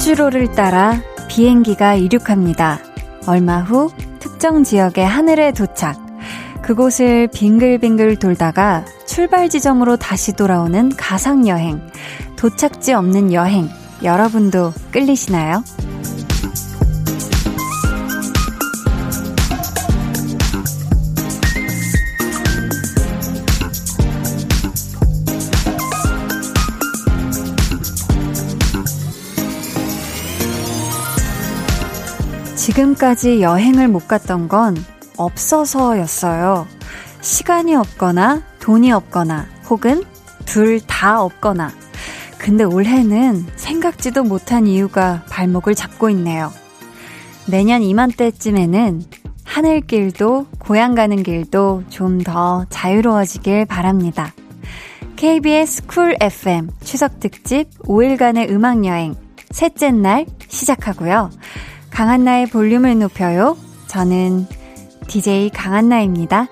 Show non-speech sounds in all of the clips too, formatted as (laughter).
우주로를 따라 비행기가 이륙합니다. 얼마 후 특정 지역의 하늘에 도착. 그곳을 빙글빙글 돌다가 출발 지점으로 다시 돌아오는 가상 여행. 도착지 없는 여행. 여러분도 끌리시나요? 지금까지 여행을 못 갔던 건 없어서였어요. 시간이 없거나 돈이 없거나 혹은 둘 다 없거나. 근데 올해는 생각지도 못한 이유가 발목을 잡고 있네요. 내년 이맘때쯤에는 하늘길도 고향 가는 길도 좀 더 자유로워지길 바랍니다. KBS 쿨 FM 추석 특집 5일간의 음악 여행 셋째 날 시작하고요. 강한나의 볼륨을 높여요. 저는 DJ 강한나입니다.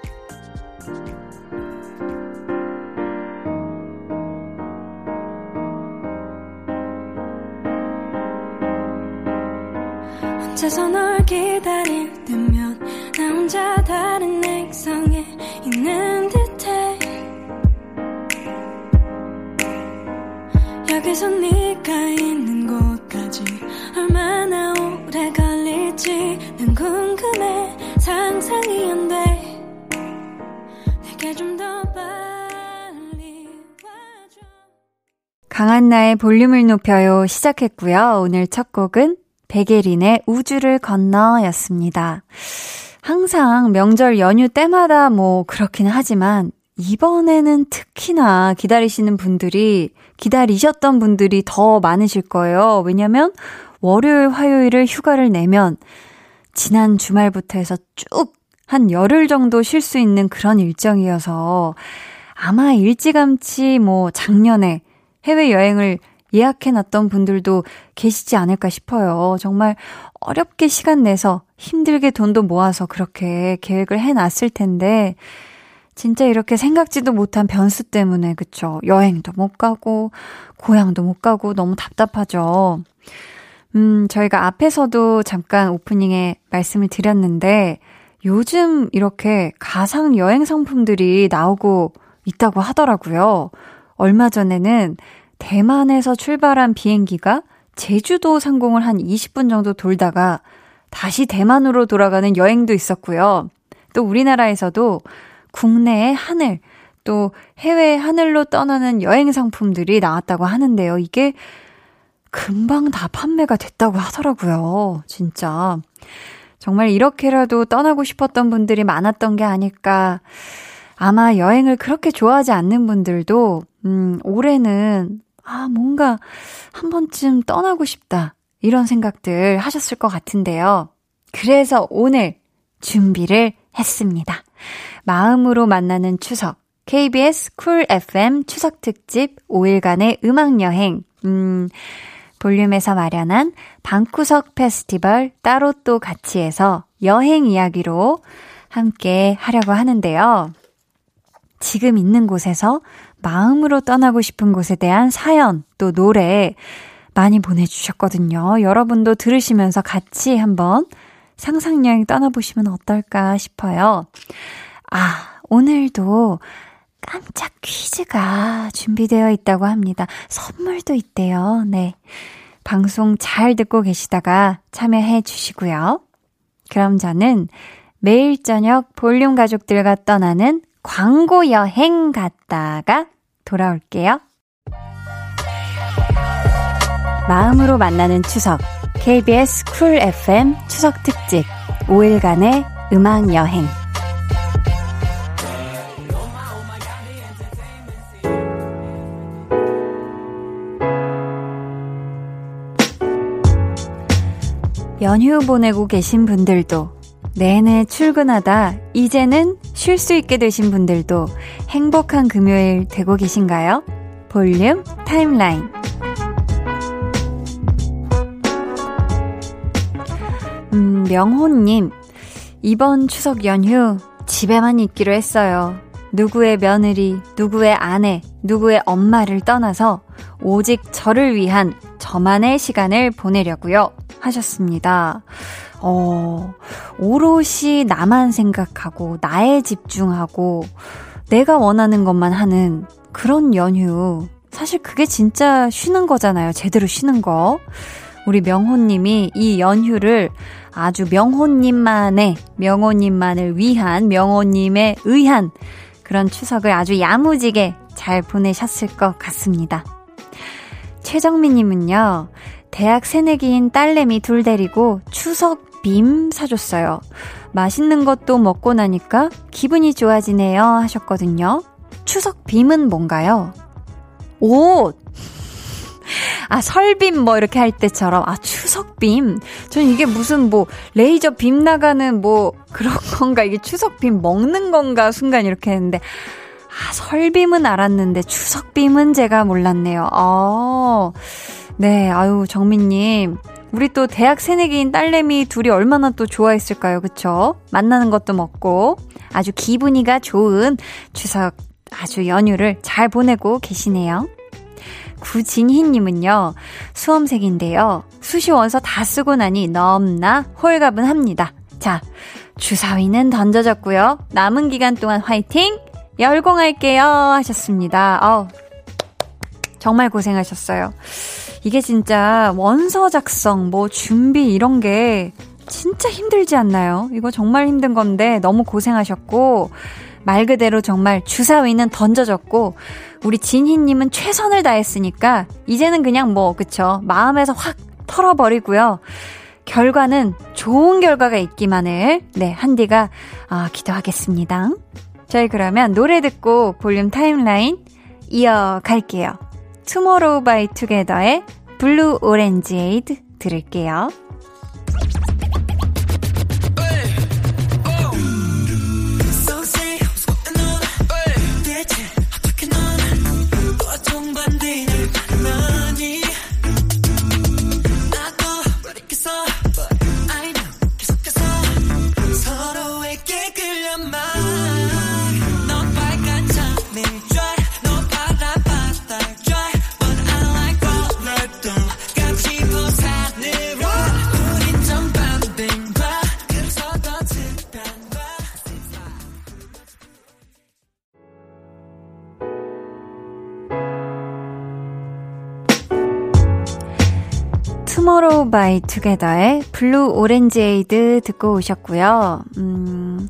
혼자서 널 기다릴 때면 나 혼자 다른 액상에 있는 듯해 여기서 네 걸릴지 난 궁금해 상상이 안 돼 내게 좀 더 빨리 와줘 강한나의 볼륨을 높여요 시작했고요. 오늘 첫 곡은 백예린의 우주를 건너 였습니다. 항상 명절 연휴 때마다 뭐 그렇긴 하지만 이번에는 특히나 기다리시는 분들이, 기다리셨던 분들이 더 많으실 거예요. 왜냐면 월요일, 화요일을 휴가를 내면 지난 주말부터 해서 쭉 한 열흘 정도 쉴 수 있는 그런 일정이어서 아마 일찌감치 뭐 작년에 해외여행을 예약해놨던 분들도 계시지 않을까 싶어요. 정말 어렵게 시간 내서 힘들게 돈도 모아서 그렇게 계획을 해놨을 텐데, 진짜 이렇게 생각지도 못한 변수 때문에, 그쵸? 여행도 못 가고, 고향도 못 가고, 너무 답답하죠. 음, 저희가 앞에서도 잠깐 오프닝에 말씀을 드렸는데, 요즘 이렇게 가상 여행 상품들이 나오고 있다고 하더라고요. 얼마 전에는 대만에서 출발한 비행기가 제주도 상공을 한 20분 정도 돌다가 다시 대만으로 돌아가는 여행도 있었고요. 또 우리나라에서도 국내의 하늘, 또 해외 하늘로 떠나는 여행 상품들이 나왔다고 하는데요. 이게 금방 다 판매가 됐다고 하더라고요. 진짜. 정말 이렇게라도 떠나고 싶었던 분들이 많았던 게 아닐까. 아마 여행을 그렇게 좋아하지 않는 분들도, 음, 올해는, 아, 뭔가 한 번쯤 떠나고 싶다. 이런 생각들 하셨을 것 같은데요. 그래서 오늘 준비를 했습니다. 마음으로 만나는 추석. KBS 쿨 FM 추석 특집 5일간의 음악 여행. 음, 볼륨에서 마련한 방구석 페스티벌 따로 또 같이 해서 여행 이야기로 함께 하려고 하는데요. 지금 있는 곳에서 마음으로 떠나고 싶은 곳에 대한 사연, 또 노래 많이 보내주셨거든요. 여러분도 들으시면서 같이 한번 상상여행 떠나보시면 어떨까 싶어요. 아, 오늘도 깜짝 퀴즈가 준비되어 있다고 합니다. 선물도 있대요. 네. 방송 잘 듣고 계시다가 참여해 주시고요. 그럼 저는 매일 저녁 볼륨 가족들과 떠나는 광고 여행 갔다가 돌아올게요. 마음으로 만나는 추석. KBS 쿨 FM 추석 특집 5일간의 음악 여행. 연휴 보내고 계신 분들도 내내 출근하다 이제는 쉴 수 있게 되신 분들도 행복한 금요일 되고 계신가요? 볼륨 타임라인 음, 명호님 이번 추석 연휴 집에만 있기로 했어요. 누구의 며느리, 누구의 아내, 누구의 엄마를 떠나서 오직 저를 위한 저만의 시간을 보내려고요. 하셨습니다. 어, 오롯이 나만 생각하고, 나에 집중하고, 내가 원하는 것만 하는 그런 연휴. 사실 그게 진짜 쉬는 거잖아요. 제대로 쉬는 거. 우리 명호님이 이 연휴를 아주 명호님만의, 명호님만을 위한, 명호님에 의한 그런 추석을 아주 야무지게 잘 보내셨을 것 같습니다. 최정민님은요, 대학 새내기인 딸내미 둘 데리고 추석 빔 사줬어요. 맛있는 것도 먹고 나니까 기분이 좋아지네요 하셨거든요. 추석 빔은 뭔가요? 옷! (laughs) 아, 설빔 뭐 이렇게 할 때처럼, 아, 추석빔. 전 이게 무슨 뭐, 레이저 빔 나가는 뭐, 그런 (laughs) 건가, 이게 추석빔 먹는 건가, 순간 이렇게 했는데, 아, 설빔은 알았는데, 추석빔은 제가 몰랐네요. 어, 네, 아유, 정민님. 우리 또 대학 새내기인 딸내미 둘이 얼마나 또 좋아했을까요, 그쵸? 만나는 것도 먹고, 아주 기분이가 좋은 추석 아주 연휴를 잘 보내고 계시네요. 구진희님은요, 수험생인데요. 수시 원서 다 쓰고 나니 넘나 홀가분 합니다. 자, 주사위는 던져졌고요. 남은 기간 동안 화이팅! 열공할게요! 하셨습니다. 어 정말 고생하셨어요. 이게 진짜 원서 작성, 뭐 준비 이런 게 진짜 힘들지 않나요? 이거 정말 힘든 건데 너무 고생하셨고, 말 그대로 정말 주사위는 던져졌고, 우리 진희님은 최선을 다했으니까, 이제는 그냥 뭐, 그쵸. 마음에서 확 털어버리고요. 결과는 좋은 결과가 있기만을, 네, 한디가, 아, 기도하겠습니다. 저희 그러면 노래 듣고 볼륨 타임라인 이어갈게요. 투모로우 바이 투게더의 Blue Orangeade 들을게요. 바이 투게더의 Blue Orangeade 듣고 오셨고요. 음,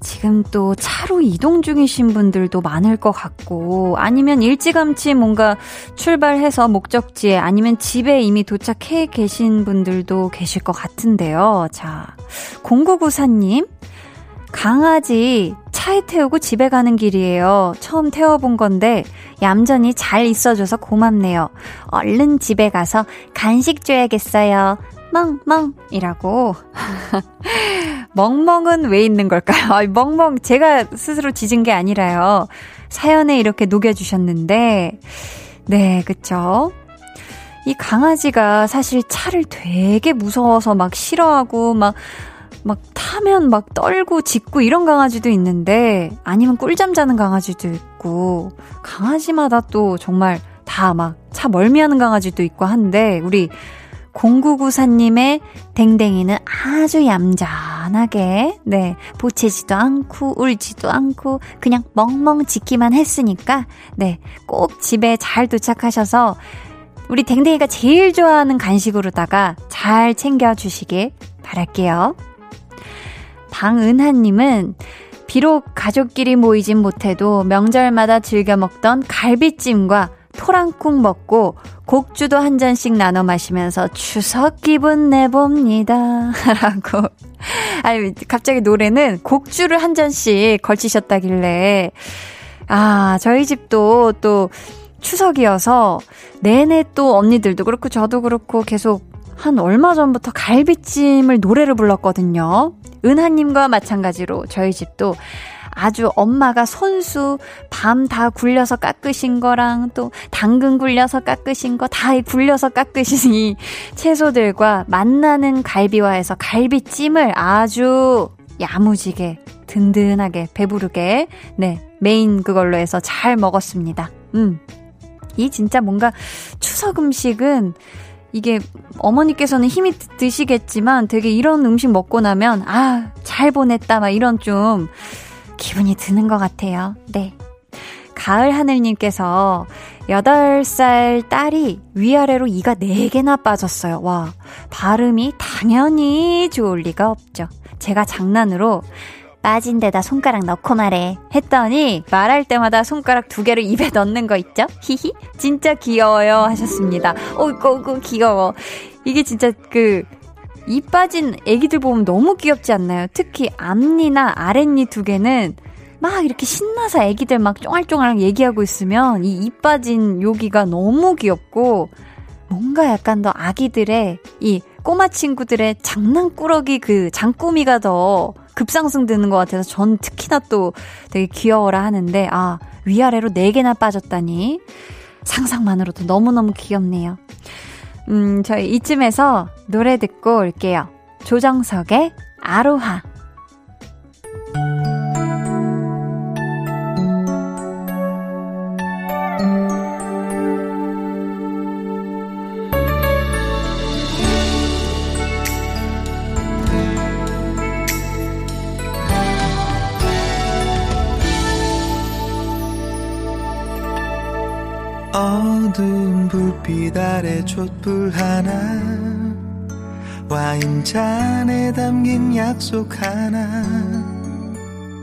지금 또 차로 이동 중이신 분들도 많을 것 같고, 아니면 일찌감치 뭔가 출발해서 목적지에, 아니면 집에 이미 도착해 계신 분들도 계실 것 같은데요. 자, 0994님, 강아지 차에 태우고 집에 가는 길이에요. 처음 태워본 건데 얌전히 잘 있어줘서 고맙네요. 얼른 집에 가서 간식 줘야겠어요. 멍멍이라고. (laughs) 멍멍은 왜 있는 걸까요? 멍멍 제가 스스로 지진 게 아니라요. 사연에 이렇게 녹여주셨는데, 네, 그쵸. 이 강아지가 사실 차를 되게 무서워서 막 싫어하고 막 막 타면 막 떨고 짖고 이런 강아지도 있는데 아니면 꿀잠 자는 강아지도 있고 강아지마다 또 정말 다 막 차 멀미하는 강아지도 있고 한데 우리 0994님의 댕댕이는 아주 얌전하게, 네, 보채지도 않고, 울지도 않고, 그냥 멍멍 짖기만 했으니까, 네, 꼭 집에 잘 도착하셔서, 우리 댕댕이가 제일 좋아하는 간식으로다가 잘 챙겨주시길 바랄게요. 방은하님은 비록 가족끼리 모이진 못해도 명절마다 즐겨 먹던 갈비찜과 토랑국 먹고 곡주도 한 잔씩 나눠 마시면서 추석 기분 내봅니다. (laughs) 라고. 아니, 갑자기 노래는 곡주를 한 잔씩 걸치셨다길래. 아, 저희 집도 또 추석이어서 내내 또 언니들도 그렇고 저도 그렇고 계속 한 얼마 전부터 갈비찜을 노래를 불렀거든요. 은하님과 마찬가지로 저희 집도 아주 엄마가 손수 밤 다 굴려서 깎으신 거랑 또 당근 굴려서 깎으신 거 다 굴려서 깎으신 이 채소들과 만나는 갈비와 해서 갈비찜을 아주 야무지게 든든하게 배부르게 네 메인 그걸로 해서 잘 먹었습니다. 음. 이 진짜 뭔가 추석 음식은 이게 어머니께서는 힘이 드시겠지만 되게 이런 음식 먹고 나면 아, 잘 보냈다 막 이런 좀 기분이 드는 것 같아요. 네. 가을 하늘님께서 8살 딸이 위아래로 이가 4개나 빠졌어요. 와, 발음이 당연히 좋을 리가 없죠. 제가 장난으로 빠진 데다 손가락 넣고 말해. 했더니 말할 때마다 손가락 두 개를 입에 넣는 거 있죠? 히히. 진짜 귀여워요. 하셨습니다. 어이구, 귀여워. 이게 진짜 그, 이 빠진 애기들 보면 너무 귀엽지 않나요? 특히 앞니나 아랫니 두 개는 막 이렇게 신나서 애기들 막 쫑알쫑알 얘기하고 있으면 이이 빠진 요기가 너무 귀엽고 뭔가 약간 더 아기들의 이 꼬마 친구들의 장난꾸러기 그 장꾸미가 더 급상승되는 것 같아서 전 특히나 또 되게 귀여워라 하는데 아 위아래로 4개나 빠졌다니 상상만으로도 너무너무 귀엽네요. 음, 저희 이쯤에서 노래 듣고 올게요. 조정석의 아로하. 어두운 불빛 아래 촛불 하나 와인잔에 담긴 약속 하나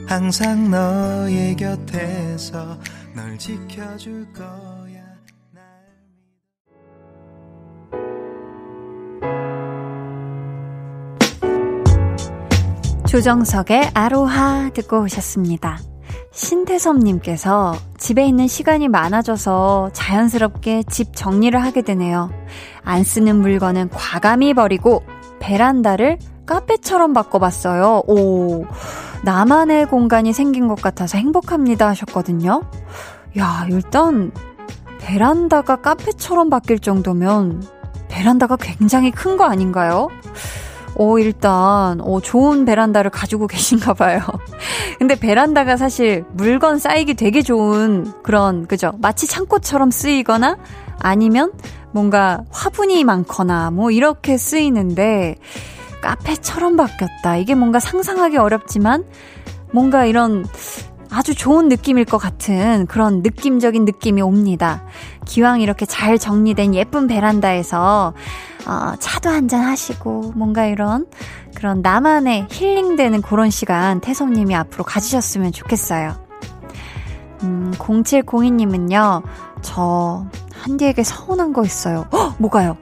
항상 너의 곁에서 널 지켜줄 거야 조정석의 아로하 듣고 오셨습니다. 신태섭님께서 집에 있는 시간이 많아져서 자연스럽게 집 정리를 하게 되네요. 안 쓰는 물건은 과감히 버리고 베란다를 카페처럼 바꿔봤어요. 오, 나만의 공간이 생긴 것 같아서 행복합니다 하셨거든요. 야, 일단 베란다가 카페처럼 바뀔 정도면 베란다가 굉장히 큰 거 아닌가요? 오, 일단, 오, 좋은 베란다를 가지고 계신가 봐요. (laughs) 근데 베란다가 사실 물건 쌓이기 되게 좋은 그런, 그죠? 마치 창고처럼 쓰이거나 아니면 뭔가 화분이 많거나 뭐 이렇게 쓰이는데 카페처럼 바뀌었다. 이게 뭔가 상상하기 어렵지만 뭔가 이런 아주 좋은 느낌일 것 같은 그런 느낌적인 느낌이 옵니다. 기왕 이렇게 잘 정리된 예쁜 베란다에서 어, 차도 한잔 하시고 뭔가 이런 그런 나만의 힐링되는 그런 시간 태섭님이 앞으로 가지셨으면 좋겠어요. 음, 0702님은요, 저 한디에게 서운한 거 있어요. 헉, 뭐가요?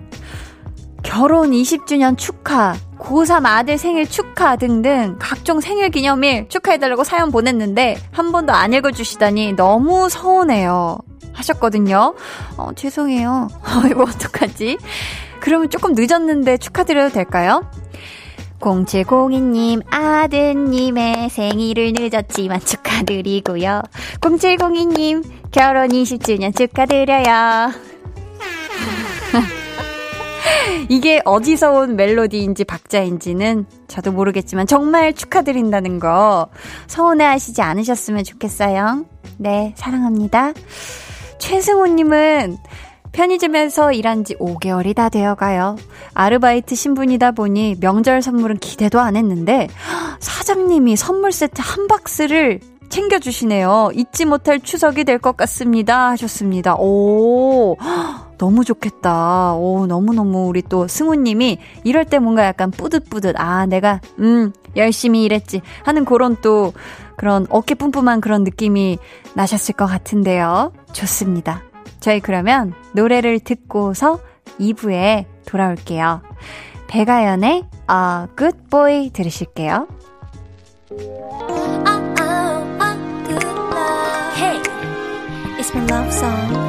결혼 20주년 축하, 고3 아들 생일 축하 등등 각종 생일 기념일 축하해달라고 사연 보냈는데 한 번도 안 읽어주시다니 너무 서운해요. 하셨거든요. 어, 죄송해요. (laughs) 어, 이거 어떡하지? 그러면 조금 늦었는데 축하드려도 될까요? 0702님 아드님의 생일을 늦었지만 축하드리고요. 0702님 결혼 20주년 축하드려요. (laughs) (laughs) 이게 어디서 온 멜로디인지 박자인지는 저도 모르겠지만 정말 축하드린다는 거 서운해 하시지 않으셨으면 좋겠어요. 네, 사랑합니다. 최승호님은 편의점에서 일한 지 5개월이 다 되어 가요. 아르바이트 신분이다 보니 명절 선물은 기대도 안 했는데 (gasps) 사장님이 선물 세트 한 박스를 챙겨주시네요. 잊지 못할 추석이 될 것 같습니다. 하셨습니다. 오, 너무 좋겠다. 오, 너무너무 우리 또 승우님이 이럴 때 뭔가 약간 뿌듯뿌듯. 아, 내가, 음, 열심히 일했지. 하는 그런 또 그런 어깨 뿜뿜한 그런 느낌이 나셨을 것 같은데요. 좋습니다. 저희 그러면 노래를 듣고서 2부에 돌아올게요. 배가연의 A Good Boy 들으실게요. It's my love song.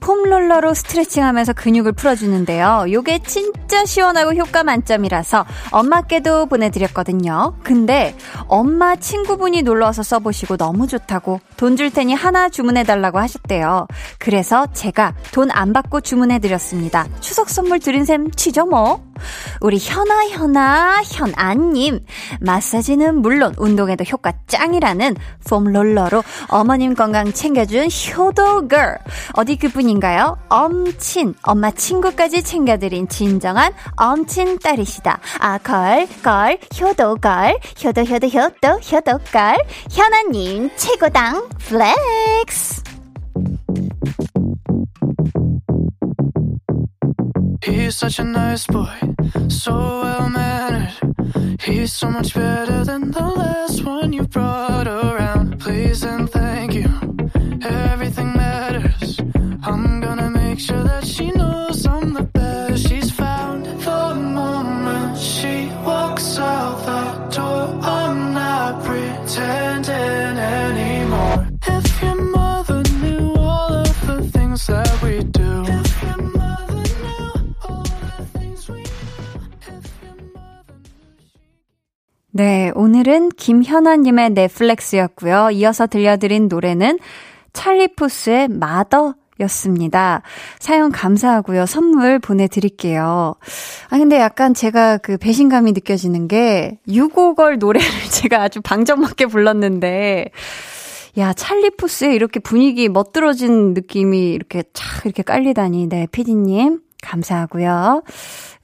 폼롤러로 스트레칭하면서 근육을 풀어주는데요. 요게 진짜 시원하고 효과 만점이라서 엄마께도 보내드렸거든요. 근데 엄마 친구분이 놀러와서 써보시고 너무 좋다고 돈 줄 테니 하나 주문해달라고 하셨대요. 그래서 제가 돈 안 받고 주문해드렸습니다. 추석 선물 드린 셈 치죠 뭐. 우리 현아 현아 현아님. 마사지는 물론 운동에도 효과 짱이라는 폼롤러로 어머님 건강 챙겨준 효도걸 어디 그뿐인가요? 엄친 엄마 친구까지 챙겨드린 진정한 엄친 딸이시다. 아 걸 걸 효도걸 효도 효도 효도 효도걸 현아님 최고당 flex He's such a nice boy, so well mannered. He's so much better than the last one you brought around. Please and thank you, everything matters. I'm gonna make sure that she knows 네, 오늘은 김현아님의 넷플렉스였고요. 이어서 들려드린 노래는 찰리푸스의 마더 였습니다. 사연 감사하고요. 선물 보내드릴게요. 아, 근데 약간 제가 그 배신감이 느껴지는 게, 유고걸 노래를 (laughs) 제가 아주 방정맞게 불렀는데, 야, 찰리푸스에 이렇게 분위기 멋들어진 느낌이 이렇게 착 이렇게 깔리다니. 네, 피디님. 감사하고요.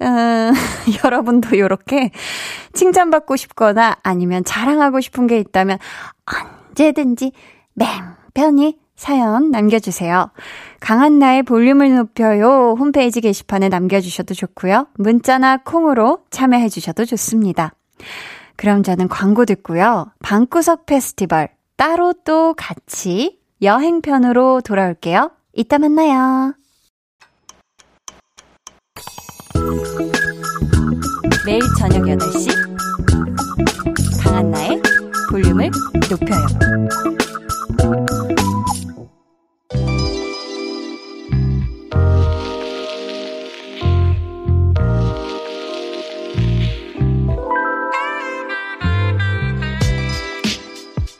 음, (laughs) 여러분도 이렇게 칭찬받고 싶거나 아니면 자랑하고 싶은 게 있다면 언제든지 맹편히 사연 남겨주세요. 강한나의 볼륨을 높여요 홈페이지 게시판에 남겨주셔도 좋고요. 문자나 콩으로 참여해주셔도 좋습니다. 그럼 저는 광고 듣고요. 방구석 페스티벌 따로 또 같이 여행편으로 돌아올게요. 이따 만나요. 매일 저녁 8시 강한나의 볼륨을 높여요.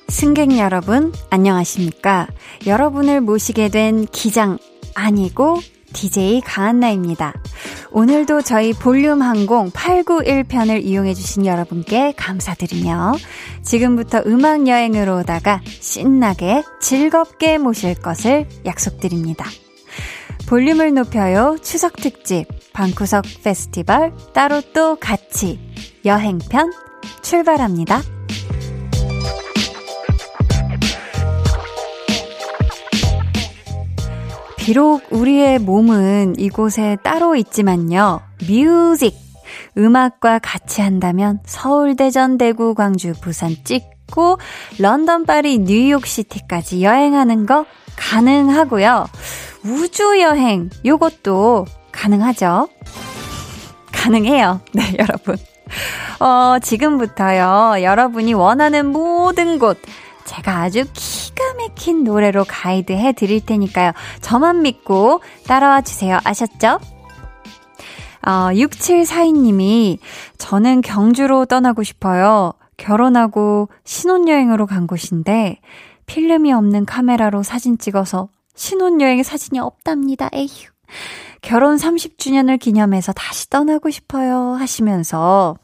승객 여러분, 안녕하십니까? 여러분을 모시게 된 기장 아니고 DJ 강한나입니다. 오늘도 저희 볼륨 항공 891편을 이용해주신 여러분께 감사드리며 지금부터 음악 여행으로 오다가 신나게 즐겁게 모실 것을 약속드립니다. 볼륨을 높여요 추석 특집 방구석 페스티벌 따로 또 같이 여행편 출발합니다. 비록 우리의 몸은 이곳에 따로 있지만요. 뮤직 음악과 같이 한다면 서울, 대전, 대구, 광주, 부산 찍고 런던, 파리, 뉴욕 시티까지 여행하는 거 가능하고요. 우주 여행 요것도 가능하죠. 가능해요. (laughs) 네, 여러분. 어, 지금부터요. 여러분이 원하는 모든 곳 제가 아주 기가 막힌 노래로 가이드 해 드릴 테니까요. 저만 믿고 따라와 주세요. 아셨죠? 어, 6742님이 저는 경주로 떠나고 싶어요. 결혼하고 신혼여행으로 간 곳인데 필름이 없는 카메라로 사진 찍어서 신혼여행 사진이 없답니다. 에휴. 결혼 30주년을 기념해서 다시 떠나고 싶어요. 하시면서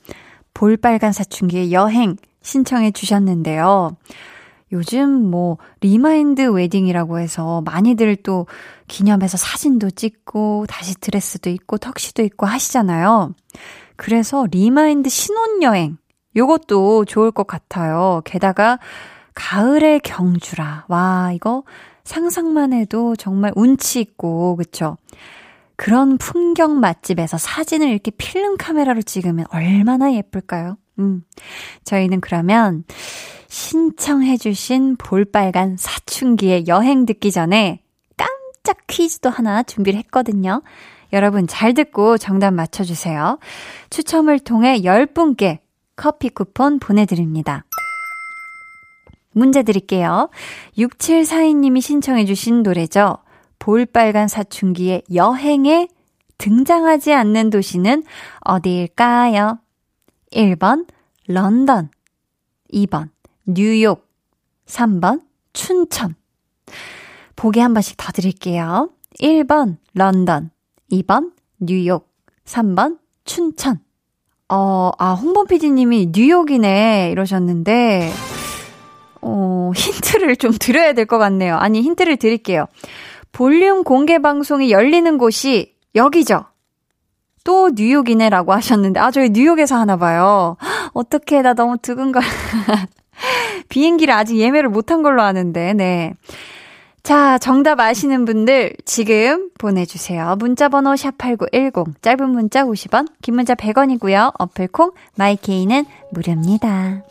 볼빨간 사춘기의 여행 신청해 주셨는데요. 요즘 뭐 remind wedding이라고 해서 많이들 또 기념해서 사진도 찍고 다시 드레스도 입고 턱시도 입고 하시잖아요. 그래서 remind 신혼여행 요것도 좋을 것 같아요. 게다가 가을의 경주라. 와, 이거 상상만 해도 정말 운치 있고 그쵸? 그런 풍경 맛집에서 사진을 이렇게 필름 카메라로 찍으면 얼마나 예쁠까요? 음. 저희는 그러면 신청해주신 볼빨간 사춘기의 여행 듣기 전에 깜짝 퀴즈도 하나 준비를 했거든요. 여러분 잘 듣고 정답 맞춰주세요. 추첨을 통해 10분께 커피 쿠폰 보내드립니다. 문제 드릴게요. 6742님이 신청해주신 노래죠. 볼빨간 사춘기의 여행에 등장하지 않는 도시는 어디일까요? 1번, 런던. 2번, 뉴욕. 3번, 춘천. 보기 한 번씩 더 드릴게요. 1번, 런던. 2번, 뉴욕. 3번, 춘천. 어, 아, 홍범 PD님이 뉴욕이네. 이러셨는데, 어, 힌트를 좀 드려야 될 것 같네요. 아니, 힌트를 드릴게요. 볼륨 공개 방송이 열리는 곳이 여기죠? 또 뉴욕이네라고 하셨는데, 아, 저희 뉴욕에서 하나 봐요. 어떻게, 나 너무 두근거려. (laughs) 비행기를 아직 예매를 못한 걸로 아는데, 네. 자, 정답 아시는 분들 지금 보내주세요. 문자번호 샵8910, 짧은 문자 50원, 긴 문자 100원이고요. 어플콩, 마이케이는 무료입니다.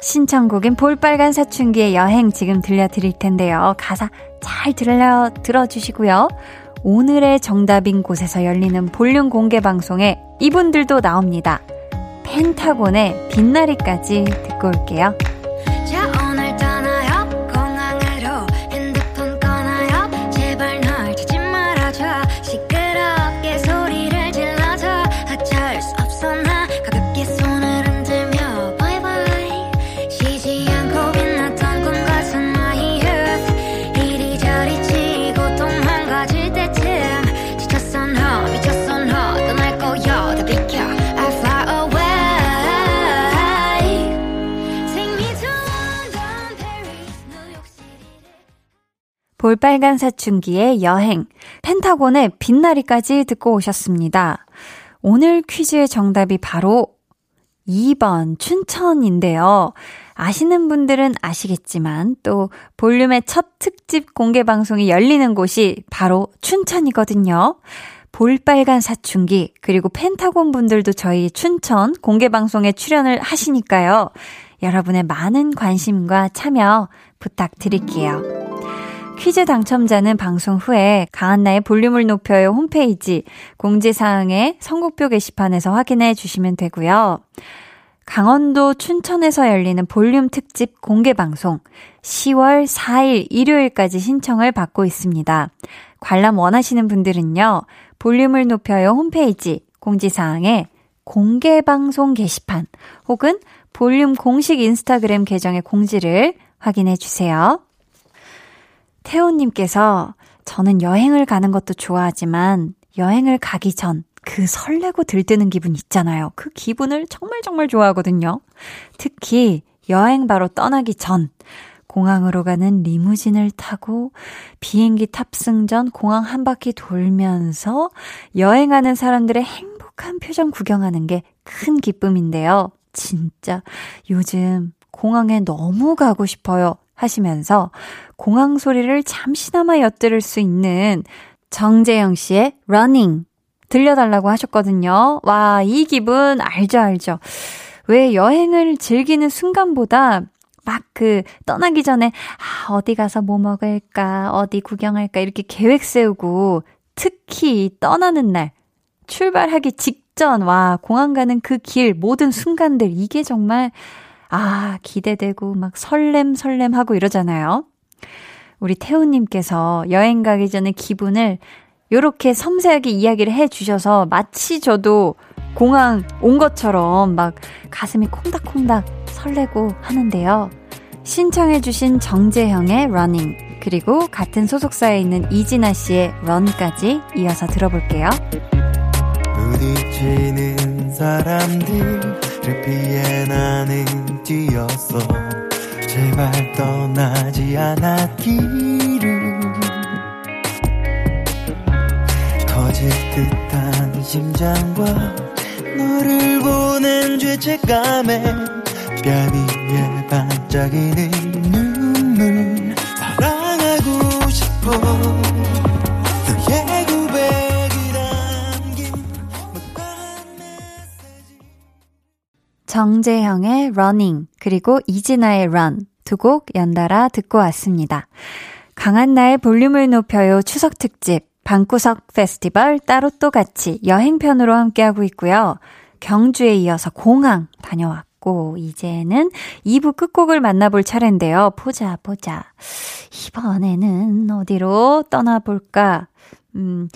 신청곡인 볼빨간 사춘기의 여행 지금 들려드릴 텐데요. 가사 잘 들려, 들어주시고요. 오늘의 정답인 곳에서 열리는 볼륨 공개 방송에 이분들도 나옵니다. 펜타곤의 빛나리까지 듣고 올게요. 볼빨간 사춘기의 여행, 펜타곤의 빛나리까지 듣고 오셨습니다. 오늘 퀴즈의 정답이 바로 2번 춘천인데요. 아시는 분들은 아시겠지만 또 볼륨의 첫 특집 공개 방송이 열리는 곳이 바로 춘천이거든요. 볼빨간 사춘기 그리고 펜타곤 분들도 저희 춘천 공개 방송에 출연을 하시니까요. 여러분의 많은 관심과 참여 부탁드릴게요. 퀴즈 당첨자는 방송 후에 강한나의 볼륨을 높여요 홈페이지 공지사항의 선곡표 게시판에서 확인해 주시면 되고요. 강원도 춘천에서 열리는 볼륨 특집 공개 방송 10월 4일 일요일까지 신청을 받고 있습니다. 관람 원하시는 분들은요. 볼륨을 높여요 홈페이지 공지사항에 공개 방송 게시판 혹은 볼륨 공식 인스타그램 계정의 공지를 확인해 주세요. 태호님께서 저는 여행을 가는 것도 좋아하지만 여행을 가기 전 그 설레고 들뜨는 기분 있잖아요. 그 기분을 정말 정말 좋아하거든요. 특히 여행 바로 떠나기 전 공항으로 가는 리무진을 타고 비행기 탑승 전 공항 한 바퀴 돌면서 여행하는 사람들의 행복한 표정 구경하는 게 큰 기쁨인데요. 진짜 요즘 공항에 너무 가고 싶어요. 하시면서 공항 소리를 잠시나마 엿들을 수 있는 정재영 씨의 running 들려달라고 하셨거든요. 와, 이 기분 알죠, 알죠. 왜 여행을 즐기는 순간보다 막그 떠나기 전에 아, 어디 가서 뭐 먹을까, 어디 구경할까 이렇게 계획 세우고 특히 떠나는 날 출발하기 직전 와 공항 가는 그 길 모든 순간들 이게 정말 아 기대되고 막 설렘 설렘 하고 이러잖아요. 우리 태우님께서 여행 가기 전에 기분을 요렇게 섬세하게 이야기를 해 주셔서 마치 저도 공항 온 것처럼 막 가슴이 콩닥콩닥 설레고 하는데요. 신청해주신 정재형의 Running, 그리고 같은 소속사에 있는 이진아 씨의 런까지 이어서 들어볼게요. 부딪히는 사람들 을 피해 나는 뛰었어. 제발 떠나지 않았기를 터질 듯한 심장과 너를 보낸 죄책감에 뺨 위에 반짝이는 눈물 사랑하고 싶어 정재형의 Running, 그리고 이진아의 Run 두 곡 연달아 듣고 왔습니다. 강한나의 볼륨을 높여요 추석 특집 방구석 페스티벌 따로 또 같이 여행편으로 함께하고 있고요. 경주에 이어서 공항 다녀왔고 이제는 2부 끝곡을 만나볼 차례인데요. 보자 보자. 이번에는 어디로 떠나볼까? 음,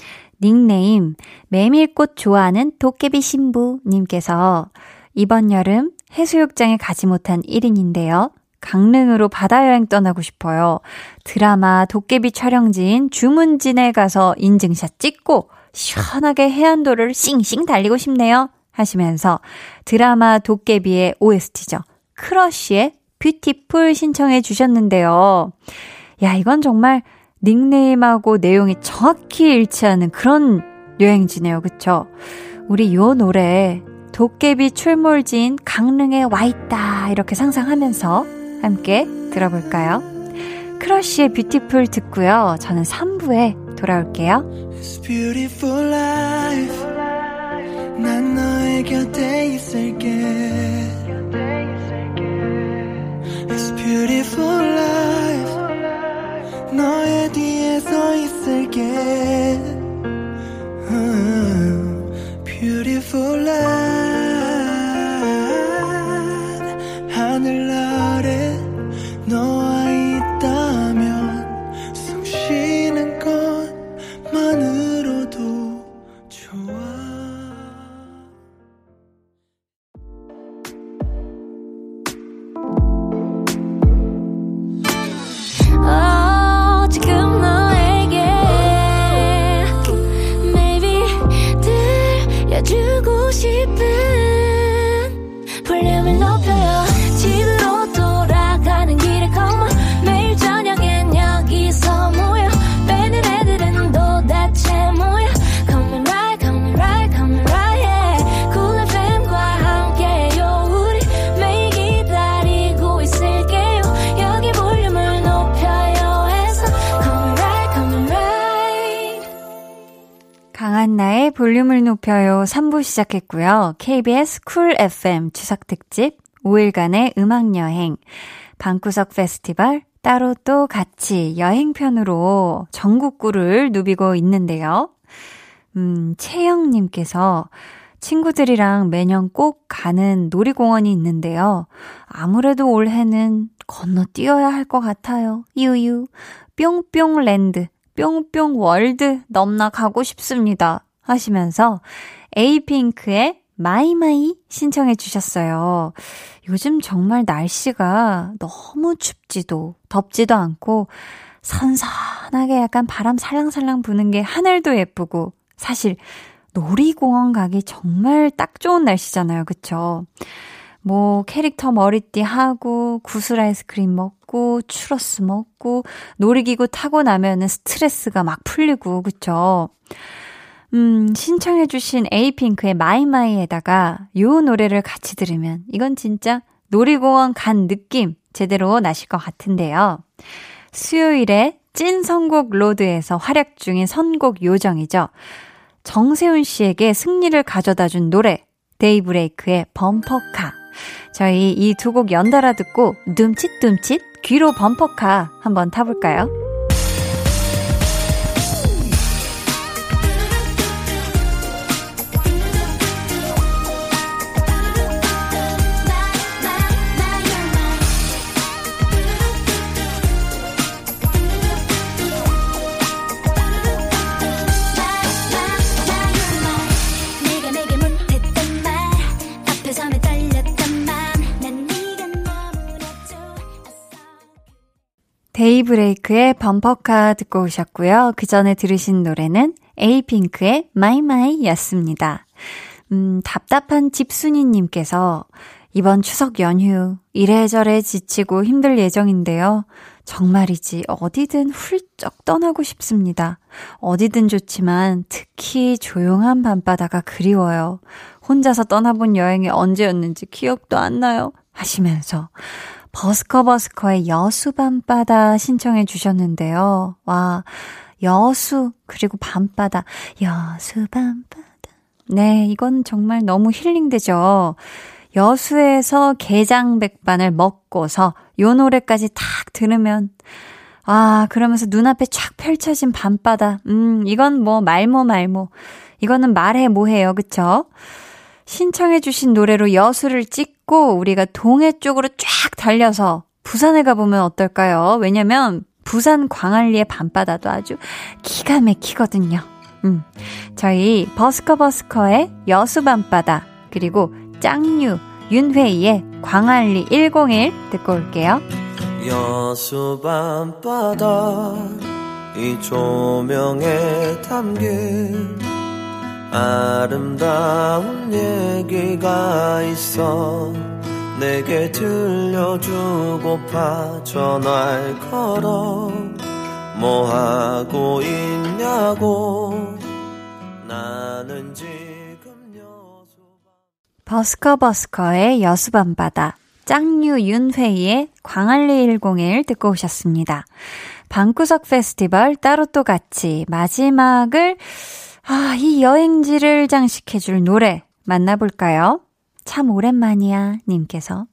닉네임 메밀꽃 좋아하는 도깨비 신부님께서 이번 여름 해수욕장에 가지 못한 1인인데요. 강릉으로 바다 여행 떠나고 싶어요. 드라마 도깨비 촬영지인 주문진에 가서 인증샷 찍고 시원하게 해안도를 싱싱 달리고 싶네요. 하시면서 드라마 도깨비의 OST죠. 크러쉬의 Beautiful 신청해 주셨는데요. 야, 이건 정말 닉네임하고 내용이 정확히 일치하는 그런 여행지네요. 그쵸? 우리 요 노래 도깨비 출몰지인 강릉에 와 있다 이렇게 상상하면서 함께 들어볼까요? 크러쉬의 Beautiful 듣고요. 저는 3부에 돌아올게요. 난 너의 곁에 있을게 It's beautiful life 너의 뒤에 서 있을게 음, Beautiful life 싶은 볼륨을 높여요 3부 시작했고요. KBS 쿨 FM 추석 특집 5일간의 음악 여행 방구석 페스티벌 따로 또 같이 여행편으로 전국구를 누비고 있는데요. 음, 채영님께서 친구들이랑 매년 꼭 가는 놀이공원이 있는데요. 아무래도 올해는 건너뛰어야 할 것 같아요. 유유. 뿅뿅랜드, 뿅뿅월드 넘나 가고 싶습니다. 하시면서 에이핑크의 My My 신청해 주셨어요. 요즘 정말 날씨가 너무 춥지도 덥지도 않고 선선하게 약간 바람 살랑살랑 부는 게 하늘도 예쁘고 사실 놀이공원 가기 정말 딱 좋은 날씨잖아요. 그쵸? 뭐 캐릭터 머리띠 하고 구슬 아이스크림 먹고 추러스 먹고 놀이기구 타고 나면은 스트레스가 막 풀리고 그쵸? 음, 신청해주신 에이핑크의 My My에다가 요 노래를 같이 들으면 이건 진짜 놀이공원 간 느낌 제대로 나실 것 같은데요. 수요일에 찐 선곡 road에서 활약 중인 선곡 요정이죠. 정세운 씨에게 승리를 가져다 준 노래, 데이브레이크의 범퍼카. 저희 이 두 곡 연달아 듣고 둠칫둠칫 귀로 범퍼카 한번 타볼까요? 데이브레이크의 범퍼카 듣고 오셨고요. 그 전에 들으신 노래는 에이핑크의 My My 였습니다. 음, 답답한 집순이님께서 이번 추석 연휴 이래저래 지치고 힘들 예정인데요. 정말이지 어디든 훌쩍 떠나고 싶습니다. 어디든 좋지만 특히 조용한 밤바다가 그리워요. 혼자서 떠나본 여행이 언제였는지 기억도 안 나요. 하시면서 버스커버스커의 여수 밤바다 신청해 주셨는데요. 와, 여수, 그리고 밤바다, 여수 밤바다. 네, 이건 정말 너무 힐링되죠. 여수에서 게장 백반을 먹고서 요 노래까지 탁 들으면 아, 그러면서 눈앞에 쫙 펼쳐진 밤바다. 음, 이건 뭐 말모 말모. 이거는 말해 뭐해요. 그쵸? 신청해 주신 노래로 여수를 찍고 우리가 동해 쪽으로 쫙 달려서 부산에 가보면 어떨까요? 왜냐면 부산 광안리의 밤바다도 아주 기가 막히거든요. 음. 저희 버스커 버스커의 여수 밤바다 그리고 짱유 윤회이의 광안리 101 듣고 올게요. 여수 밤바다 이 조명에 담긴 아름다운 얘기가 있어 내게 들려주고파 전화를 걸어. 뭐 하고 있냐고. 나는 지금 여수 버스커 버스커의 여수밤바다. 짱유 윤회의 광안리 101 듣고 오셨습니다. 방구석 페스티벌 따로 또 같이 마지막을 아, 이 여행지를 장식해줄 노래 만나볼까요? 참 오랜만이야, 님께서.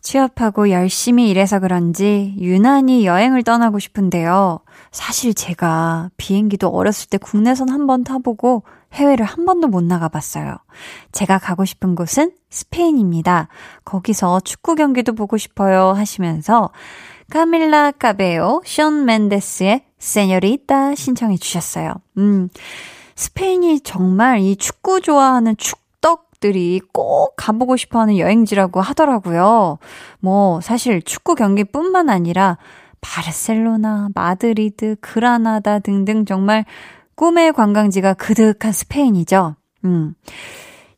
취업하고 열심히 일해서 그런지 유난히 여행을 떠나고 싶은데요. 사실 제가 비행기도 어렸을 때 국내선 한 번 타보고 해외를 한 번도 못 나가봤어요. 제가 가고 싶은 곳은 스페인입니다. 거기서 축구 경기도 보고 싶어요 하시면서 카밀라 카베오, 션 멘데스의 세뇨리따 신청해 주셨어요. 음, 스페인이 정말 이 축구 좋아하는 축덕들이 꼭 가보고 싶어 하는 여행지라고 하더라고요. 뭐, 사실 축구 경기뿐만 아니라 바르셀로나, 마드리드, 그라나다 등등 정말 꿈의 관광지가 그득한 스페인이죠. 음.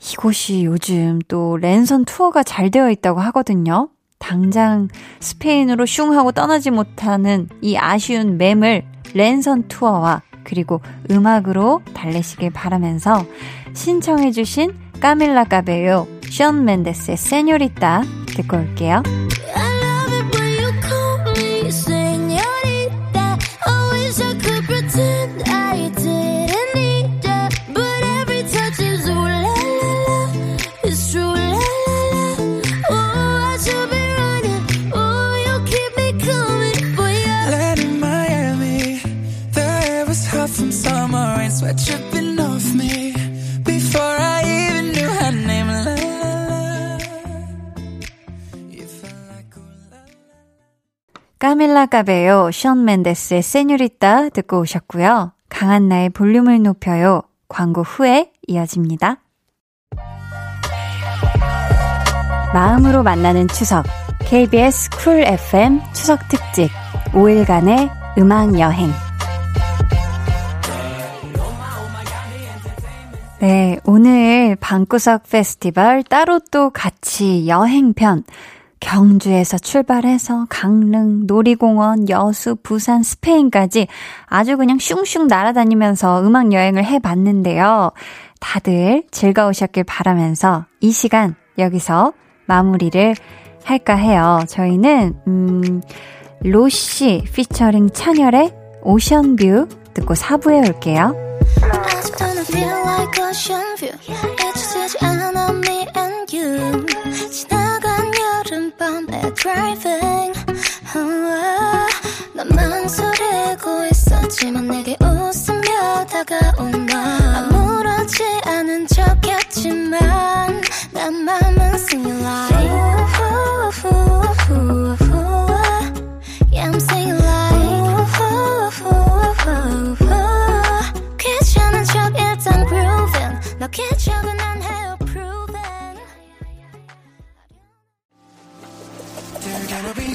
이곳이 요즘 또 랜선 투어가 잘 되어 있다고 하거든요. 당장 스페인으로 슝 하고 떠나지 못하는 이 아쉬운 맴을 랜선 투어와 그리고 음악으로 달래시길 바라면서 신청해주신 까밀라 까베요, 션 맨데스의 세뇨리따 듣고 올게요. 까밀라 까베요, 션 맨데스의 Señorita 듣고 오셨고요. 강한나의 볼륨을 높여요. 광고 후에 이어집니다. 마음으로 만나는 추석. KBS 쿨 FM 추석 특집 5일간의 음악 여행. 네, 오늘 방구석 페스티벌 따로 또 같이 여행편 경주에서 출발해서 강릉, 놀이공원, 여수, 부산, 스페인까지 아주 그냥 슝슝 날아다니면서 음악 여행을 해봤는데요. 다들 즐거우셨길 바라면서 이 시간 여기서 마무리를 할까 해요. 저희는, 음, 로시 피처링 찬열의 오션뷰 듣고 4부에 올게요. 밤에 driving 너만 소리고 있었지만 내게 웃으며 다가온 너 아무렇지 않은 척했지만 난 맘은 singing like Yeah I'm singing like 귀찮은 척 일단 grooving 너 기적은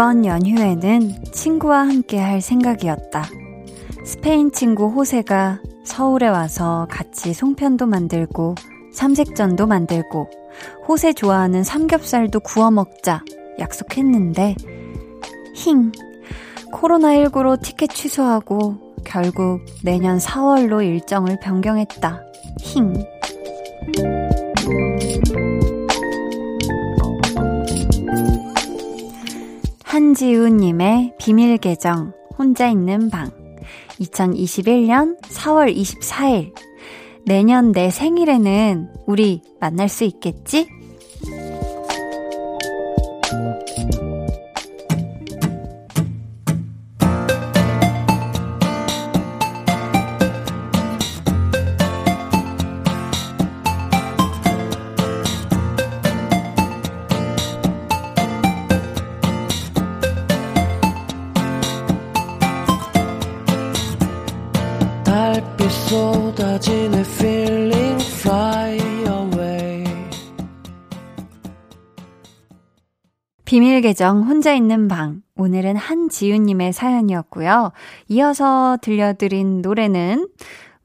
이번 연휴에는 친구와 함께 할 생각이었다. 스페인 친구 호세가 서울에 와서 같이 송편도 만들고 삼색전도 만들고 호세 좋아하는 삼겹살도 구워 먹자 약속했는데 힝 코로나19로 티켓 취소하고 결국 내년 4월로 일정을 변경했다. 힝. 한지우님의 비밀 계정, 혼자 있는 방. 2021년 4월 24일. 내년 내 생일에는 우리 만날 수 있겠지? 비밀 계정 혼자 있는 방. 오늘은 한지윤님의 사연이었고요. 이어서 들려드린 노래는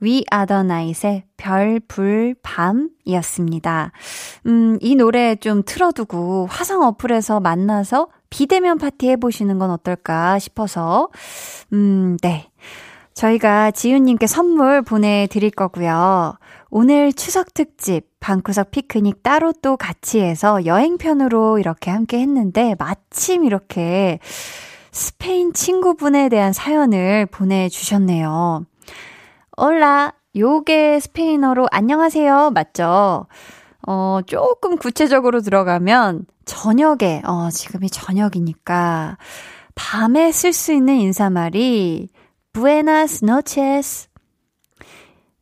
We Are The Night의 별, 불, 밤이었습니다. 음, 이 노래 좀 틀어두고 화상 어플에서 만나서 비대면 파티 해보시는 건 어떨까 싶어서, 음, 네. 저희가 지윤님께 선물 보내드릴 거고요. 오늘 추석 특집 방구석 피크닉 따로 또 같이 해서 여행편으로 이렇게 함께 했는데 마침 이렇게 스페인 친구분에 대한 사연을 보내주셨네요. 올라, 요게 스페인어로 안녕하세요. 맞죠? 어, 조금 구체적으로 들어가면 저녁에, 어, 지금이 저녁이니까 밤에 쓸 수 있는 인사말이 Buenas noches.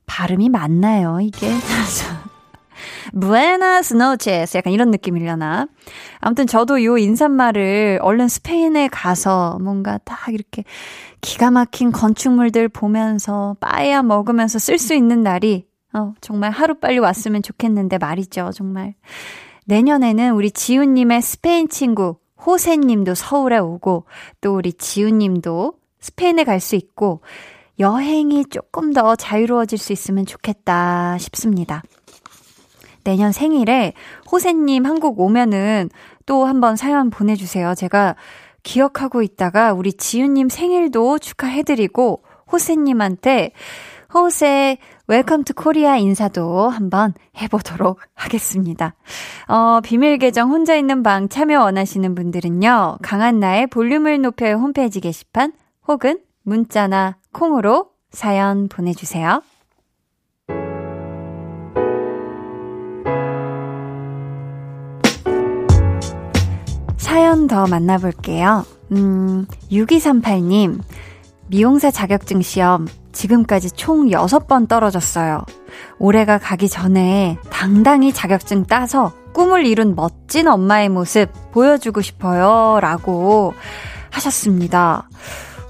발음이 맞나요, 이게? (laughs) Buenas noches. 약간 이런 느낌이려나. 아무튼 저도 요 인사말을 얼른 스페인에 가서 뭔가 딱 이렇게 기가 막힌 건축물들 보면서 빠야 먹으면서 쓸 수 있는 날이 어, 정말 하루빨리 왔으면 좋겠는데 말이죠, 정말. 내년에는 우리 지훈님의 스페인 친구 호세님도 서울에 오고 또 우리 지훈님도 스페인에 갈 수 있고 여행이 조금 더 자유로워질 수 있으면 좋겠다 싶습니다. 내년 생일에 호세님 한국 오면은 또 한번 사연 보내주세요. 제가 기억하고 있다가 우리 지윤님 생일도 축하해드리고 호세님한테 호세 welcome to Korea 인사도 한번 해보도록 하겠습니다. 어, 비밀 계정 혼자 있는 방 참여 원하시는 분들은요. 강한나의 볼륨을 높여 홈페이지 게시판 혹은 문자나 콩으로 사연 보내주세요. 사연 더 만나볼게요. 음, 6238님, 미용사 자격증 시험 지금까지 총 6번 떨어졌어요. 올해가 가기 전에 당당히 자격증 따서 꿈을 이룬 멋진 엄마의 모습 보여주고 싶어요. 라고 하셨습니다.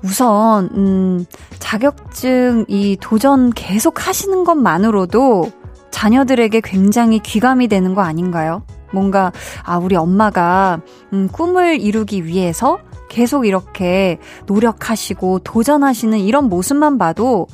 우선, 음, 자격증 이 도전 계속 하시는 것만으로도 자녀들에게 굉장히 귀감이 되는 거 아닌가요? 뭔가, 아, 우리 엄마가, 음, 꿈을 이루기 위해서 계속 이렇게 노력하시고 도전하시는 이런 모습만 봐도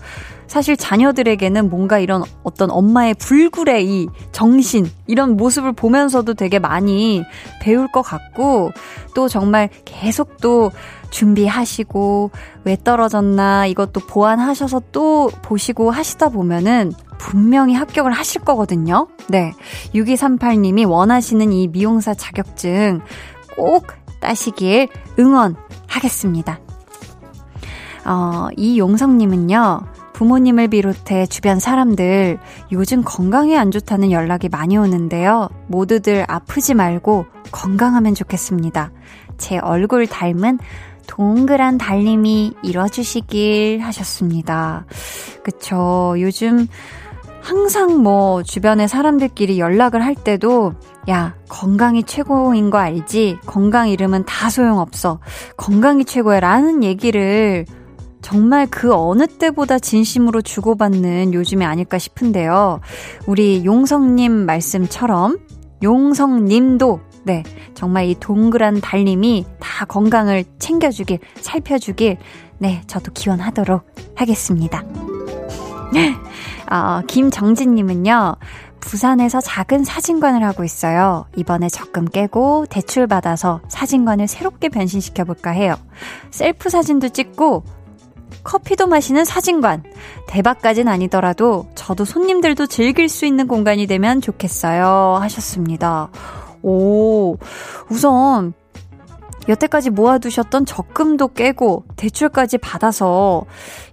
사실 자녀들에게는 뭔가 이런 어떤 엄마의 불굴의 이 정신, 이런 모습을 보면서도 되게 많이 배울 것 같고, 또 정말 계속 또 준비하시고, 왜 떨어졌나, 이것도 보완하셔서 또 보시고 하시다 보면은 분명히 합격을 하실 거거든요. 네. 6238님이 원하시는 이 미용사 자격증 꼭 따시길 응원하겠습니다. 어, 이용성님은요, 부모님을 비롯해 주변 사람들 요즘 건강이 안 좋다는 연락이 많이 오는데요. 모두들 아프지 말고 건강하면 좋겠습니다. 제 얼굴 닮은 동그란 달님이 이뤄주시길 하셨습니다. 그쵸. 요즘 항상 뭐 주변의 사람들끼리 연락을 할 때도 야, 건강이 최고인 거 알지? 건강 잃으면 다 소용없어. 건강이 최고야. 라는 얘기를 정말 그 어느 때보다 진심으로 주고받는 요즘이 아닐까 싶은데요. 우리 용성님 말씀처럼 용성님도 네, 정말 이 동그란 달님이 다 건강을 챙겨주길, 살펴주길, 네, 저도 기원하도록 하겠습니다. (laughs) 어, 김정진님은요, 부산에서 작은 사진관을 하고 있어요. 이번에 적금 깨고 대출 받아서 사진관을 새롭게 변신시켜 볼까 해요. 셀프 사진도 찍고 커피도 마시는 사진관. 대박까진 아니더라도 저도 손님들도 즐길 수 있는 공간이 되면 좋겠어요. 하셨습니다. 오, 우선 여태까지 모아두셨던 적금도 깨고 대출까지 받아서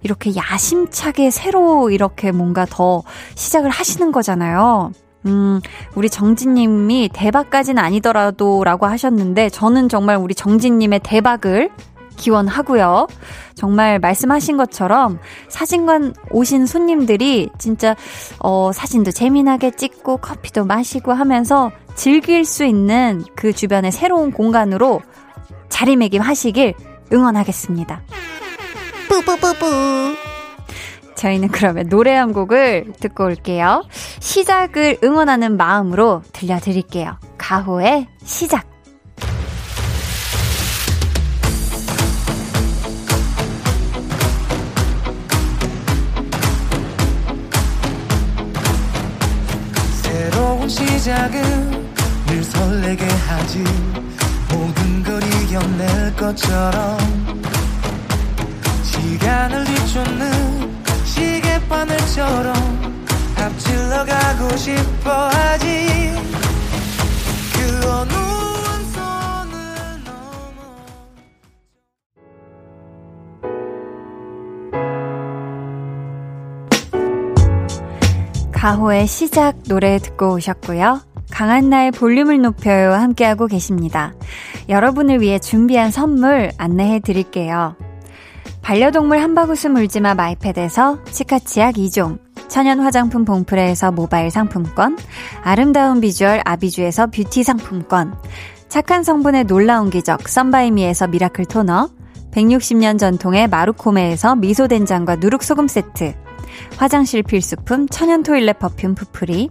이렇게 야심차게 새로 이렇게 뭔가 더 시작을 하시는 거잖아요. 음, 우리 정진님이 대박까진 아니더라도 라고 하셨는데 저는 정말 우리 정진님의 대박을 기원하고요. 정말 말씀하신 것처럼 사진관 오신 손님들이 진짜 어 사진도 재미나게 찍고 커피도 마시고 하면서 즐길 수 있는 그 주변의 새로운 공간으로 자리매김하시길 응원하겠습니다. 뿌뿌뿌뿌. 저희는 그러면 노래 한 곡을 듣고 올게요. 시작을 응원하는 마음으로 들려드릴게요. 가호의 시작. 시작은 늘 설레게 하지. 모든 걸 이겨낼 것처럼 시간을 뒤쫓는 시계바늘처럼 앞질러 가고 싶어 하지. 그 어느 가호의 시작 노래 듣고 오셨고요. 강한나의 볼륨을 높여요 함께하고 계십니다. 여러분을 위해 준비한 선물 안내해 드릴게요. 반려동물 한바구스 물지마 마이패드에서 치카치약 2종, 천연 화장품 봉프레에서 모바일 상품권, 아름다운 비주얼 아비주에서 뷰티 상품권, 착한 성분의 놀라운 기적 썬바이미에서 미라클 토너, 160년 전통의 마루코메에서 미소된장과 누룩소금 세트, 화장실 필수품 천연 toilet perfume 푸프리,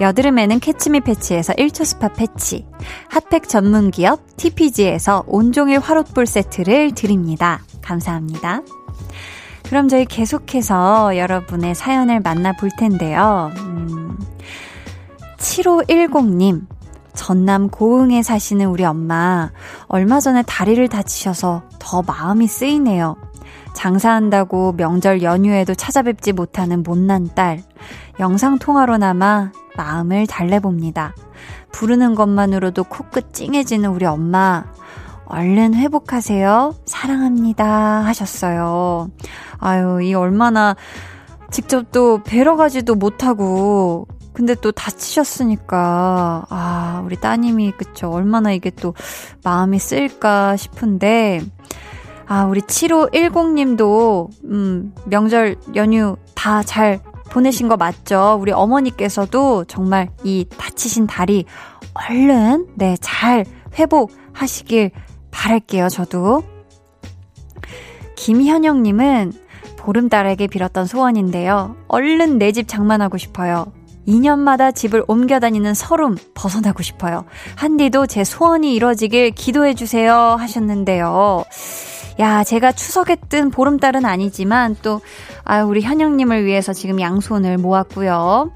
여드름에는 캐치미 패치에서 1초 스파 패치, 핫팩 전문 기업 TPG에서 온종일 화롯불 세트를 드립니다. 감사합니다. 그럼 저희 계속해서 여러분의 사연을 만나볼 텐데요. 음, 7510님, 전남 고흥에 사시는 우리 엄마, 얼마 전에 다리를 다치셔서 더 마음이 쓰이네요. 장사한다고 명절 연휴에도 찾아뵙지 못하는 못난 딸. 영상통화로나마 마음을 달래봅니다. 부르는 것만으로도 코끝 찡해지는 우리 엄마. 얼른 회복하세요. 사랑합니다. 하셨어요. 아유, 이 얼마나 직접 또 뵈러 가지도 못하고, 근데 또 다치셨으니까, 아, 우리 따님이, 그쵸. 얼마나 이게 또 마음이 쓸까 싶은데, 아, 우리 7510님도, 음, 명절 연휴 다 잘 보내신 거 맞죠? 우리 어머니께서도 정말 이 다치신 다리 얼른, 네, 잘 회복하시길 바랄게요, 저도. 김현영님은 보름달에게 빌었던 소원인데요. 얼른 내 집 장만하고 싶어요. 2년마다 집을 옮겨 다니는 서름 벗어나고 싶어요. 한디도 제 소원이 이루어지길 기도해주세요 하셨는데요. 야, 제가 추석에 뜬 보름달은 아니지만 또, 아, 우리 현영님을 위해서 지금 양손을 모았고요.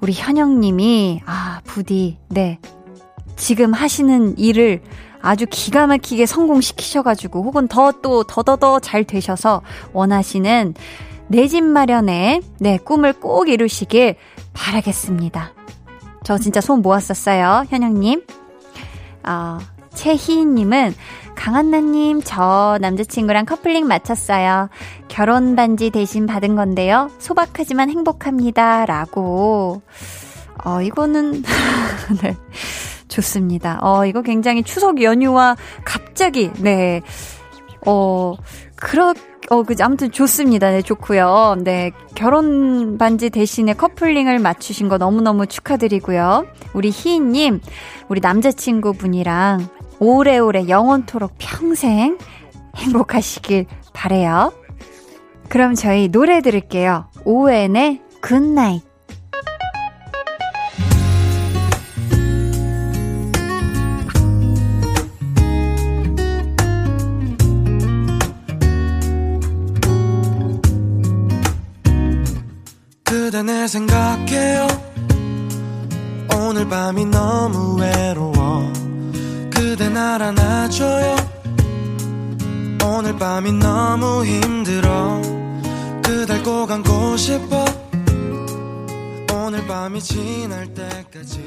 우리 현영님이, 아, 부디, 네. 지금 하시는 일을 아주 기가 막히게 성공시키셔가지고, 혹은 더 또, 더더더 잘 되셔서 원하시는 내 집 마련의, 네, 꿈을 꼭 이루시길 바라겠습니다. 저 진짜 손 모았었어요, 현영님. 어, 최희인님은 강한나님, 저 남자친구랑 커플링 마쳤어요. 결혼 반지 대신 받은 건데요. 소박하지만 행복합니다. 라고. 어, 이거는, (laughs) 네. 좋습니다. 어, 이거 굉장히 추석 연휴와 갑자기, 네. 어, 그렇, 어, 그, 아무튼 좋습니다. 네, 좋고요. 네, 결혼 반지 대신에 커플링을 맞추신 거 너무너무 축하드리고요. 우리 희인님, 우리 남자친구분이랑 오래오래 영원토록 평생 행복하시길 바래요. 그럼 저희 노래 들을게요. 오웬의 Good Night. 그대 내 생각해요 오늘 밤이 너무 외로워 그대 날 안아줘요. 오늘 밤이 너무 힘들어. 그댈 꼭 안고 싶어. 오늘 밤이 지날 때까지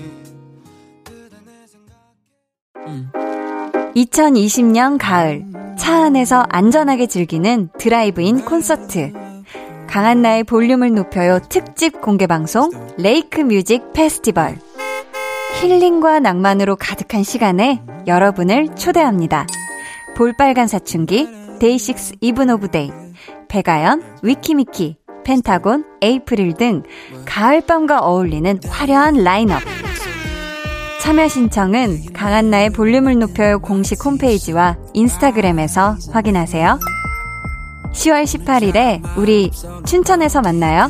2020년 가을 차 안에서 안전하게 즐기는 드라이브인 콘서트. 강한나의 볼륨을 높여요. 특집 공개 방송 레이크 뮤직 페스티벌 힐링과 낭만으로 가득한 시간에 여러분을 초대합니다. 볼빨간 사춘기, 데이식스 이븐 오브 데이, 백아연, 위키미키, 펜타곤, 에이프릴 등 가을밤과 어울리는 화려한 라인업. 참여 신청은 강한나의 볼륨을 높여요 공식 홈페이지와 인스타그램에서 확인하세요. 10월 18일에 우리 춘천에서 만나요.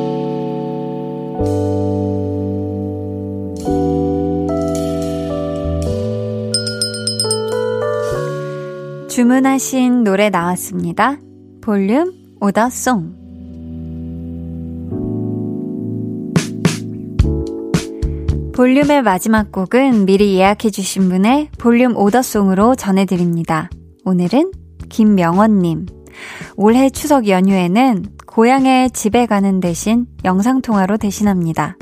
주문하신 노래 나왔습니다. 볼륨 오더송. 볼륨의 마지막 곡은 미리 예약해주신 분의 볼륨 오더송으로 전해드립니다. 오늘은 김명원님. 올해 추석 연휴에는 고향에 집에 가는 대신 영상통화로 대신합니다.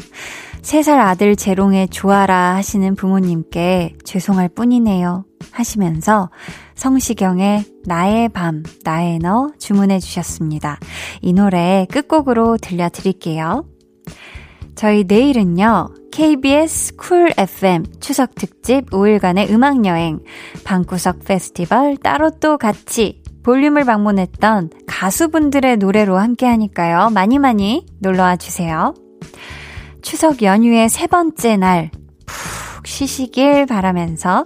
3살 아들 재롱에 좋아라 하시는 부모님께 죄송할 뿐이네요. 하시면서 성시경의 나의 밤, 나의 너 주문해 주셨습니다. 이 노래 끝곡으로 들려드릴게요. 저희 내일은요, KBS 쿨 FM 추석 특집 5일간의 음악여행, 방구석 페스티벌 따로 또 같이 볼륨을 방문했던 가수분들의 노래로 함께 하니까요. 많이 많이 놀러와 주세요. 추석 연휴의 세 번째 날, 푹 쉬시길 바라면서